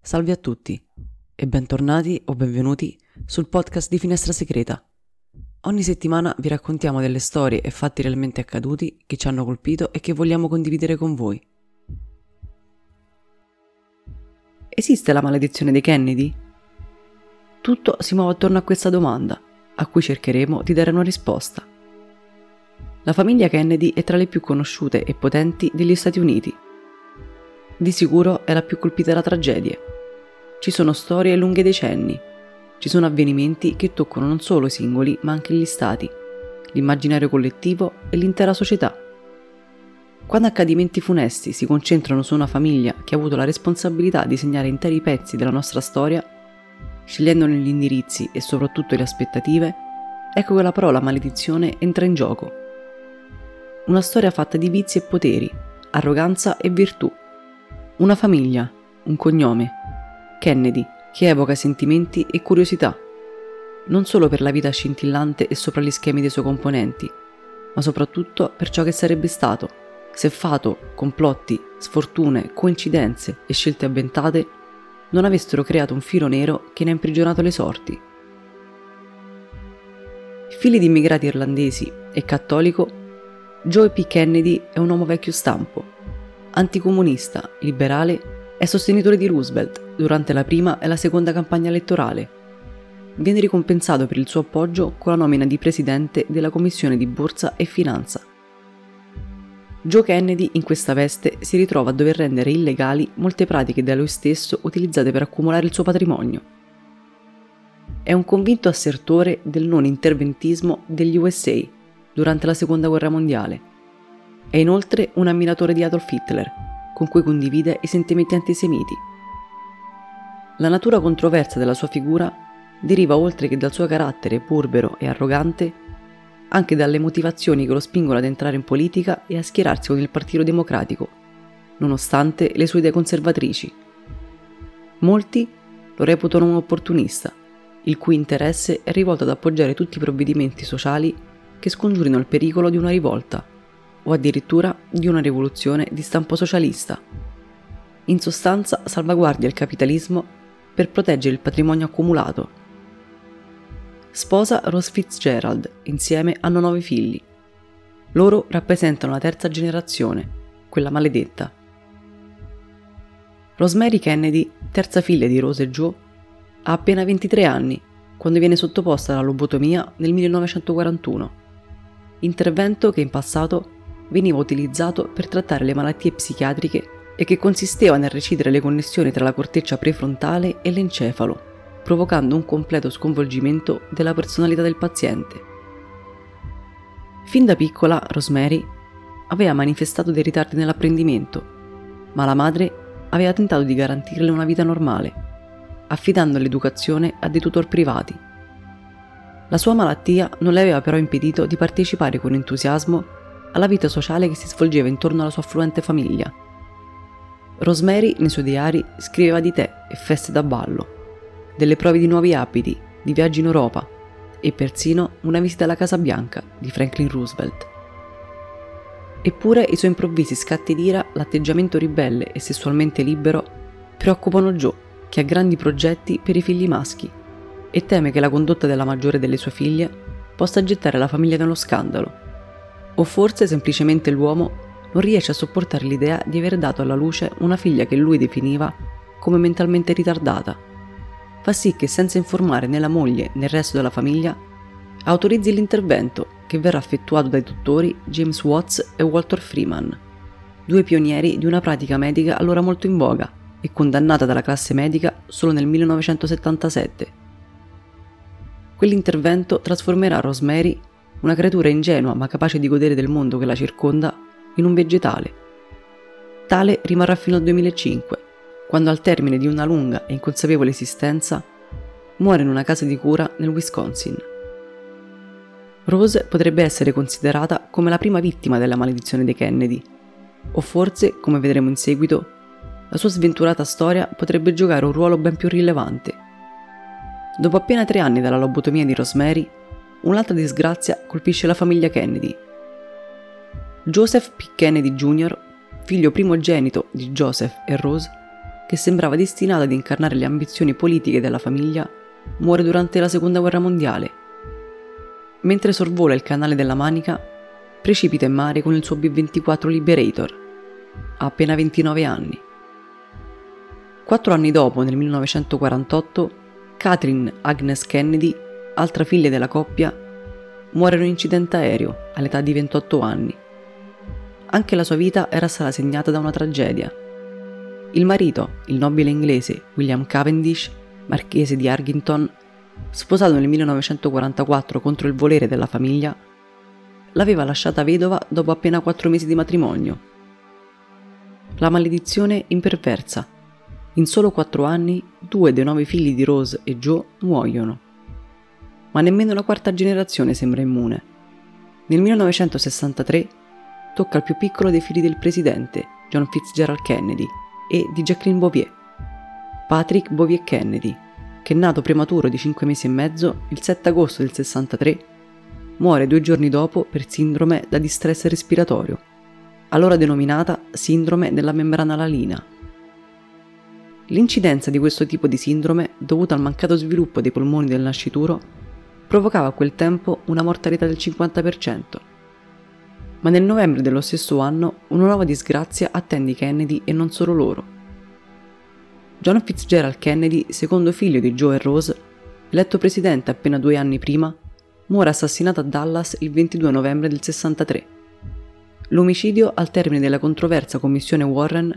Salve a tutti e bentornati o benvenuti sul podcast di Finestra Segreta. Ogni settimana vi raccontiamo delle storie e fatti realmente accaduti che ci hanno colpito e che vogliamo condividere con voi. Esiste la maledizione dei Kennedy? Tutto si muove attorno a questa domanda, a cui cercheremo di dare una risposta. La famiglia Kennedy è tra le più conosciute e potenti degli Stati Uniti. Di sicuro è la più colpita da tragedie. Ci sono storie lunghe decenni, ci sono avvenimenti che toccano non solo i singoli ma anche gli stati, l'immaginario collettivo e l'intera società. Quando accadimenti funesti si concentrano su una famiglia che ha avuto la responsabilità di segnare interi pezzi della nostra storia, scegliendone gli indirizzi e soprattutto le aspettative, ecco che la parola maledizione entra in gioco. Una storia fatta di vizi e poteri, arroganza e virtù. Una famiglia, un cognome, Kennedy, che evoca sentimenti e curiosità, non solo per la vita scintillante e sopra gli schemi dei suoi componenti, ma soprattutto per ciò che sarebbe stato, se fato, complotti, sfortune, coincidenze e scelte avventate non avessero creato un filo nero che ne ha imprigionato le sorti. Figli di immigrati irlandesi e cattolico, Joe P. Kennedy è un uomo vecchio stampo, anticomunista, liberale è sostenitore di Roosevelt durante la prima e la seconda campagna elettorale. Viene ricompensato per il suo appoggio con la nomina di presidente della Commissione di Borsa e Finanza. Joe Kennedy in questa veste si ritrova a dover rendere illegali molte pratiche da lui stesso utilizzate per accumulare il suo patrimonio. È un convinto assertore del non interventismo degli USA durante la Seconda Guerra Mondiale. È inoltre un ammiratore di Adolf Hitler con cui condivide i sentimenti antisemiti. La natura controversa della sua figura deriva oltre che dal suo carattere burbero e arrogante, anche dalle motivazioni che lo spingono ad entrare in politica e a schierarsi con il Partito Democratico, nonostante le sue idee conservatrici. Molti lo reputano un opportunista, il cui interesse è rivolto ad appoggiare tutti i provvedimenti sociali che scongiurino il pericolo di una rivolta o addirittura di una rivoluzione di stampo socialista. In sostanza salvaguardia il capitalismo per proteggere il patrimonio accumulato. Sposa Rose Fitzgerald, insieme hanno nove figli. Loro rappresentano la terza generazione, quella maledetta. Rosemary Kennedy, terza figlia di Rose e Joe, ha appena 23 anni quando viene sottoposta alla lobotomia nel 1941, intervento che in passato veniva utilizzato per trattare le malattie psichiatriche e che consisteva nel recidere le connessioni tra la corteccia prefrontale e l'encefalo, provocando un completo sconvolgimento della personalità del paziente. Fin da piccola, Rosemary aveva manifestato dei ritardi nell'apprendimento, ma la madre aveva tentato di garantirle una vita normale, affidando l'educazione a dei tutor privati. La sua malattia non le aveva però impedito di partecipare con entusiasmo alla vita sociale che si svolgeva intorno alla sua affluente famiglia. Rosemary nei suoi diari scriveva di tè e feste da ballo, delle prove di nuovi abiti, di viaggi in Europa e persino una visita alla Casa Bianca di Franklin Roosevelt. Eppure i suoi improvvisi scatti d'ira, l'atteggiamento ribelle e sessualmente libero preoccupano Joe, che ha grandi progetti per i figli maschi e teme che la condotta della maggiore delle sue figlie possa gettare la famiglia nello scandalo o forse semplicemente l'uomo non riesce a sopportare l'idea di aver dato alla luce una figlia che lui definiva come mentalmente ritardata. Fa sì che senza informare né la moglie né il resto della famiglia, autorizzi l'intervento che verrà effettuato dai dottori James Watts e Walter Freeman, due pionieri di una pratica medica allora molto in voga e condannata dalla classe medica solo nel 1977. Quell'intervento trasformerà Rosemary una creatura ingenua ma capace di godere del mondo che la circonda, in un vegetale. Tale rimarrà fino al 2005, quando al termine di una lunga e inconsapevole esistenza muore in una casa di cura nel Wisconsin. Rose potrebbe essere considerata come la prima vittima della maledizione dei Kennedy, o forse, come vedremo in seguito, la sua sventurata storia potrebbe giocare un ruolo ben più rilevante. Dopo appena tre anni dalla lobotomia di Rosemary, un'altra disgrazia colpisce la famiglia Kennedy. Joseph P. Kennedy Jr., figlio primogenito di Joseph e Rose, che sembrava destinata ad incarnare le ambizioni politiche della famiglia, muore durante la Seconda Guerra Mondiale. Mentre sorvola il canale della Manica, precipita in mare con il suo B-24 Liberator. Ha appena 29 anni. Quattro anni dopo, nel 1948, Catherine Agnes Kennedy, altra figlia della coppia, muore in un incidente aereo all'età di 28 anni. Anche la sua vita era stata segnata da una tragedia. Il marito, il nobile inglese William Cavendish, marchese di Argington, sposato nel 1944 contro il volere della famiglia, l'aveva lasciata vedova dopo appena quattro mesi di matrimonio. La maledizione imperversa. In solo quattro anni, due dei nove figli di Rose e Joe muoiono. Ma nemmeno la quarta generazione sembra immune. Nel 1963 tocca al più piccolo dei figli del presidente, John Fitzgerald Kennedy, e di Jacqueline Bouvier, Patrick Bouvier Kennedy, che nato prematuro di 5 mesi e mezzo il 7 agosto del 63, muore due giorni dopo per sindrome da distress respiratorio, allora denominata sindrome della membrana lalina. L'incidenza di questo tipo di sindrome, dovuta al mancato sviluppo dei polmoni del nascituro, provocava a quel tempo una mortalità del 50%. Ma nel novembre dello stesso anno una nuova disgrazia attende i Kennedy e non solo loro. John Fitzgerald Kennedy, secondo figlio di Joe e Rose, eletto presidente appena due anni prima, muore assassinato a Dallas il 22 novembre del 63. L'omicidio, al termine della controversa commissione Warren,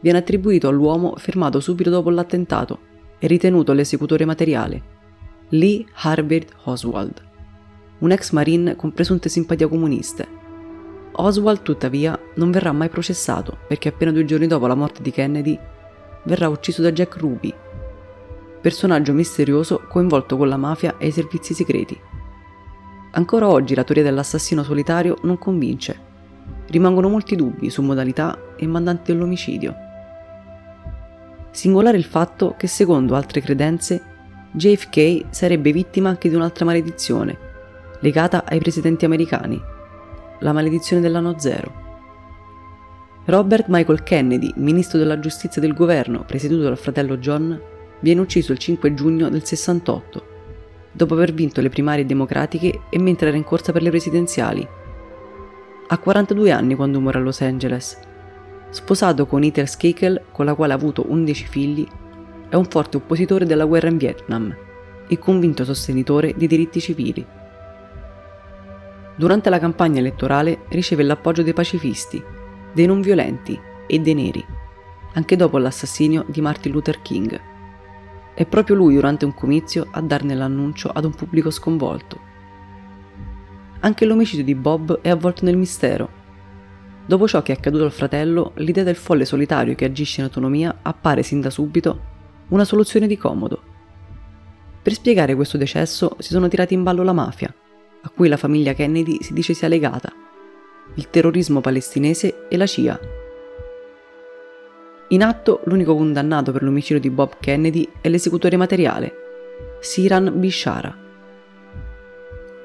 viene attribuito all'uomo fermato subito dopo l'attentato e ritenuto l'esecutore materiale, Lee Harbert Oswald, un ex marine con presunte simpatie comuniste. Oswald, tuttavia, non verrà mai processato perché appena due giorni dopo la morte di Kennedy verrà ucciso da Jack Ruby, personaggio misterioso coinvolto con la mafia e i servizi segreti. Ancora oggi la teoria dell'assassino solitario non convince. Rimangono molti dubbi su modalità e mandanti dell'omicidio. Singolare il fatto che, secondo altre credenze, JFK sarebbe vittima anche di un'altra maledizione, legata ai presidenti americani, la maledizione dell'anno zero. Robert Michael Kennedy, ministro della giustizia del governo presieduto dal fratello John, viene ucciso il 5 giugno del 68, dopo aver vinto le primarie democratiche e mentre era in corsa per le presidenziali. Ha 42 anni quando muore a Los Angeles. Sposato con Ethel Skakel, con la quale ha avuto 11 figli, è un forte oppositore della guerra in Vietnam e convinto sostenitore dei diritti civili. Durante la campagna elettorale riceve l'appoggio dei pacifisti dei non violenti e dei neri, anche dopo l'assassinio di Martin Luther King. È proprio lui durante un comizio a darne l'annuncio ad un pubblico sconvolto. Anche l'omicidio di Bob è avvolto nel mistero. Dopo ciò che è accaduto al fratello, l'idea del folle solitario che agisce in autonomia appare sin da subito una soluzione di comodo. Per spiegare questo decesso si sono tirati in ballo la mafia, a cui la famiglia Kennedy si dice sia legata, il terrorismo palestinese e la CIA. In atto l'unico condannato per l'omicidio di Bob Kennedy è l'esecutore materiale, Siran Bishara.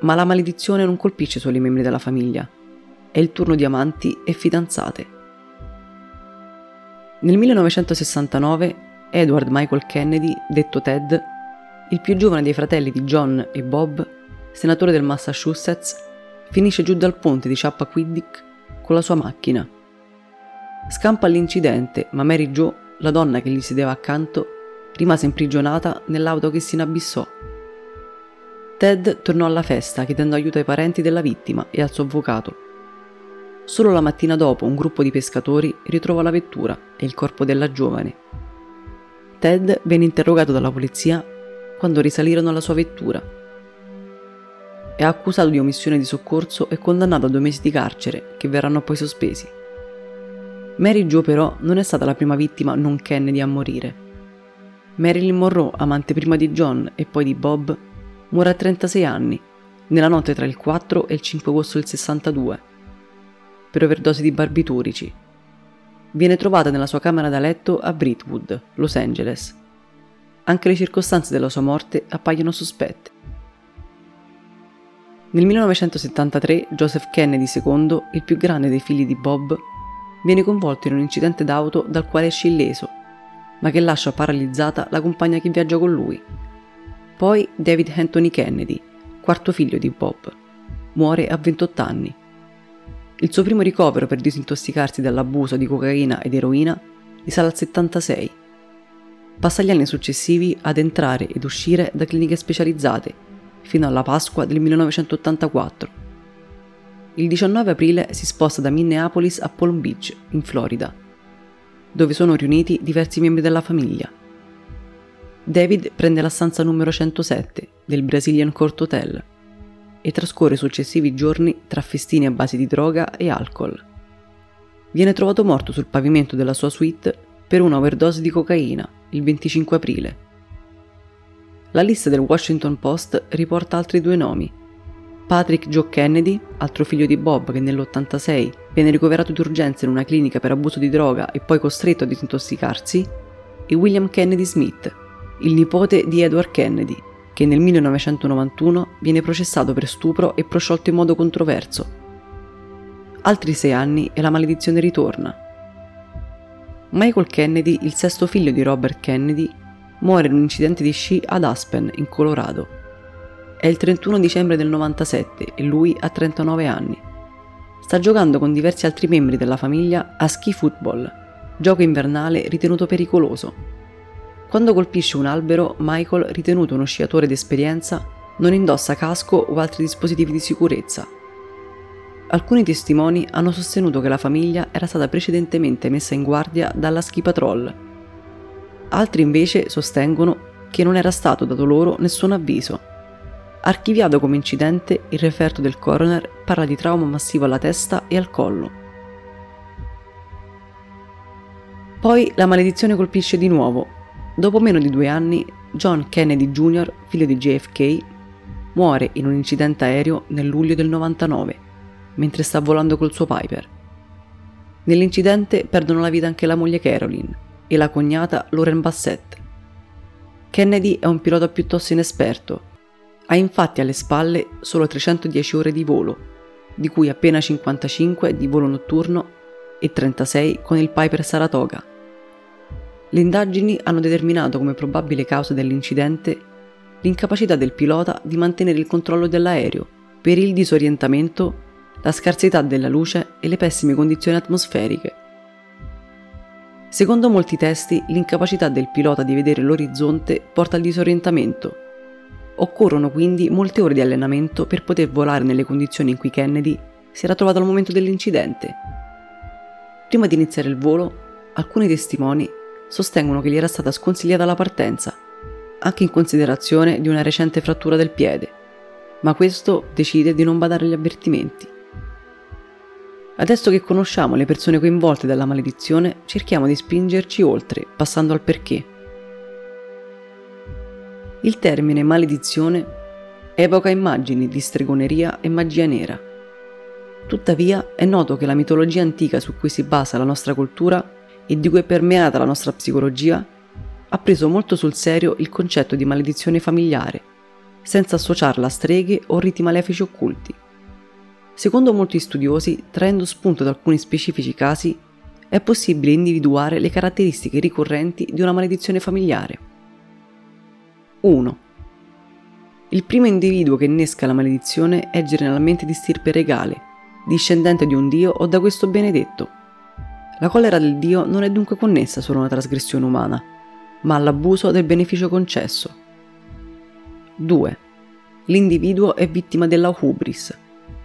Ma la maledizione non colpisce solo i membri della famiglia, è il turno di amanti e fidanzate. Nel 1969 Edward Michael Kennedy, detto Ted, il più giovane dei fratelli di John e Bob, senatore del Massachusetts, finisce giù dal ponte di Chappaquiddick con la sua macchina. Scampa all'incidente, ma Mary Jo, la donna che gli sedeva accanto, rimase imprigionata nell'auto che si inabissò. Ted tornò alla festa chiedendo aiuto ai parenti della vittima e al suo avvocato. Solo la mattina dopo un gruppo di pescatori ritrovò la vettura e il corpo della giovane. Ted venne interrogato dalla polizia quando risalirono alla sua vettura è accusato di omissione di soccorso e condannato a due mesi di carcere, che verranno poi sospesi. Mary Jo però non è stata la prima vittima non Kennedy a morire. Marilyn Monroe, amante prima di John e poi di Bob, muore a 36 anni, nella notte tra il 4 e il 5 agosto del 62, per overdose di barbiturici. Viene trovata nella sua camera da letto a Brentwood, Los Angeles. Anche le circostanze della sua morte appaiono sospette. Nel 1973 Joseph Kennedy II, il più grande dei figli di Bob, viene coinvolto in un incidente d'auto dal quale esce illeso, ma che lascia paralizzata la compagna che viaggia con lui. Poi David Anthony Kennedy, quarto figlio di Bob. Muore a 28 anni. Il suo primo ricovero per disintossicarsi dall'abuso di cocaina ed eroina risale al 76. Passa gli anni successivi ad entrare ed uscire da cliniche specializzate fino alla Pasqua del 1984. Il 19 aprile si sposta da Minneapolis a Palm Beach, in Florida, dove sono riuniti diversi membri della famiglia. David prende la stanza numero 107 del Brazilian Court Hotel e trascorre i successivi giorni tra festini a base di droga e alcol. Viene trovato morto sul pavimento della sua suite per una overdose di cocaina il 25 aprile. La lista del Washington Post riporta altri due nomi. Patrick Joe Kennedy, altro figlio di Bob che nell'86 viene ricoverato d'urgenza in una clinica per abuso di droga e poi costretto a disintossicarsi, e William Kennedy Smith, il nipote di Edward Kennedy, che nel 1991 viene processato per stupro e prosciolto in modo controverso. Altri sei anni e la maledizione ritorna. Michael Kennedy, il sesto figlio di Robert Kennedy, muore in un incidente di sci ad Aspen, in Colorado. È il 31 dicembre del 97 e lui ha 39 anni. Sta giocando con diversi altri membri della famiglia a ski football, gioco invernale ritenuto pericoloso quando colpisce un albero, Michael, ritenuto uno sciatore d'esperienza, non indossa casco o altri dispositivi di sicurezza. Alcuni testimoni hanno sostenuto che la famiglia era stata precedentemente messa in guardia dalla Ski Patrol. Altri invece sostengono che non era stato dato loro nessun avviso. Archiviato come incidente, il referto del coroner parla di trauma massivo alla testa e al collo. Poi la maledizione colpisce di nuovo Dopo meno di due anni, John Kennedy Jr., figlio di JFK, muore in un incidente aereo nel luglio del 99, mentre sta volando col suo Piper. Nell'incidente perdono la vita anche la moglie Carolyn e la cognata Lauren Bassett. Kennedy è un pilota piuttosto inesperto. Ha infatti alle spalle solo 310 ore di volo, di cui appena 55 di volo notturno e 36 con il Piper Saratoga le indagini hanno determinato come probabile causa dell'incidente l'incapacità del pilota di mantenere il controllo dell'aereo per il disorientamento, la scarsità della luce e le pessime condizioni atmosferiche. Secondo molti testi, l'incapacità del pilota di vedere l'orizzonte porta al disorientamento. Occorrono quindi molte ore di allenamento per poter volare nelle condizioni in cui Kennedy si era trovato al momento dell'incidente. Prima di iniziare il volo, alcuni testimoni sostengono che gli era stata sconsigliata la partenza, anche in considerazione di una recente frattura del piede, ma questo decide di non badare agli avvertimenti. Adesso che conosciamo le persone coinvolte dalla maledizione, cerchiamo di spingerci oltre, passando al perché. Il termine maledizione evoca immagini di stregoneria e magia nera. Tuttavia è noto che la mitologia antica su cui si basa la nostra cultura e di cui è permeata la nostra psicologia, ha preso molto sul serio il concetto di maledizione familiare, senza associarla a streghe o riti malefici occulti. Secondo molti studiosi, traendo spunto da alcuni specifici casi, è possibile individuare le caratteristiche ricorrenti di una maledizione familiare. 1. Il primo individuo che innesca la maledizione è generalmente di stirpe regale, discendente di un dio o da questo benedetto. La collera del Dio non è dunque connessa solo a una trasgressione umana, ma all'abuso del beneficio concesso. 2. L'individuo è vittima della hubris,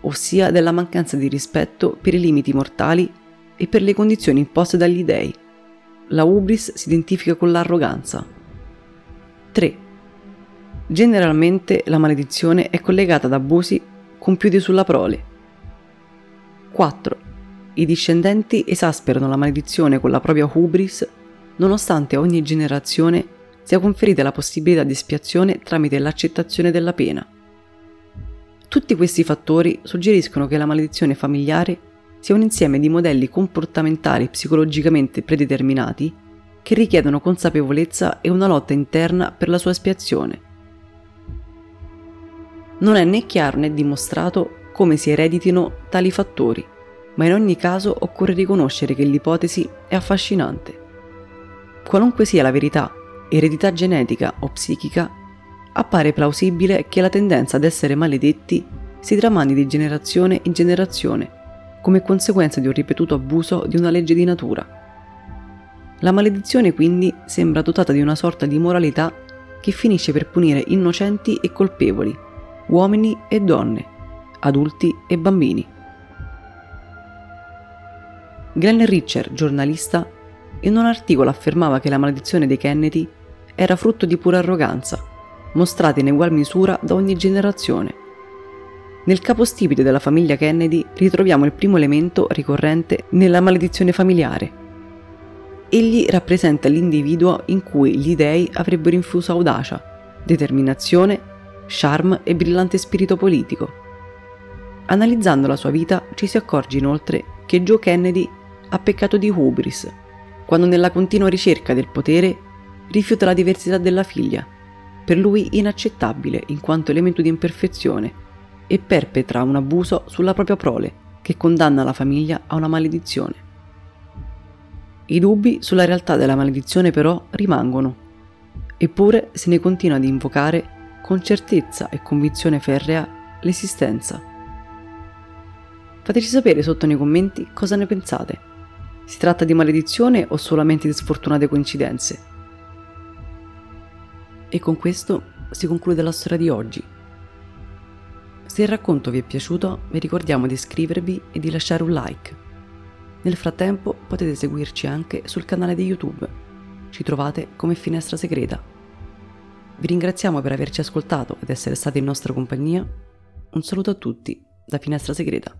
ossia della mancanza di rispetto per i limiti mortali e per le condizioni imposte dagli dei. La hubris si identifica con l'arroganza. 3. Generalmente la maledizione è collegata ad abusi compiuti sulla prole. 4 i discendenti esasperano la maledizione con la propria hubris, nonostante a ogni generazione sia conferita la possibilità di espiazione tramite l'accettazione della pena. Tutti questi fattori suggeriscono che la maledizione familiare sia un insieme di modelli comportamentali psicologicamente predeterminati che richiedono consapevolezza e una lotta interna per la sua espiazione. Non è né chiaro né dimostrato come si ereditino tali fattori ma in ogni caso occorre riconoscere che l'ipotesi è affascinante. Qualunque sia la verità, eredità genetica o psichica, appare plausibile che la tendenza ad essere maledetti si tramandi di generazione in generazione, come conseguenza di un ripetuto abuso di una legge di natura. La maledizione quindi sembra dotata di una sorta di moralità che finisce per punire innocenti e colpevoli, uomini e donne, adulti e bambini. Glenn Richer, giornalista, in un articolo affermava che la maledizione dei Kennedy era frutto di pura arroganza, mostrata in egual misura da ogni generazione. Nel capostipite della famiglia Kennedy ritroviamo il primo elemento ricorrente nella maledizione familiare. Egli rappresenta l'individuo in cui gli dei avrebbero infuso audacia, determinazione, charme e brillante spirito politico. Analizzando la sua vita ci si accorge inoltre che Joe Kennedy ha peccato di hubris, quando nella continua ricerca del potere rifiuta la diversità della figlia, per lui inaccettabile in quanto elemento di imperfezione, e perpetra un abuso sulla propria prole che condanna la famiglia a una maledizione. I dubbi sulla realtà della maledizione però rimangono, eppure se ne continua ad invocare con certezza e convinzione ferrea l'esistenza. Fateci sapere sotto nei commenti cosa ne pensate. Si tratta di maledizione o solamente di sfortunate coincidenze? E con questo si conclude la storia di oggi. Se il racconto vi è piaciuto, vi ricordiamo di iscrivervi e di lasciare un like. Nel frattempo potete seguirci anche sul canale di YouTube. Ci trovate come Finestra Segreta. Vi ringraziamo per averci ascoltato ed essere stati in nostra compagnia. Un saluto a tutti da Finestra Segreta.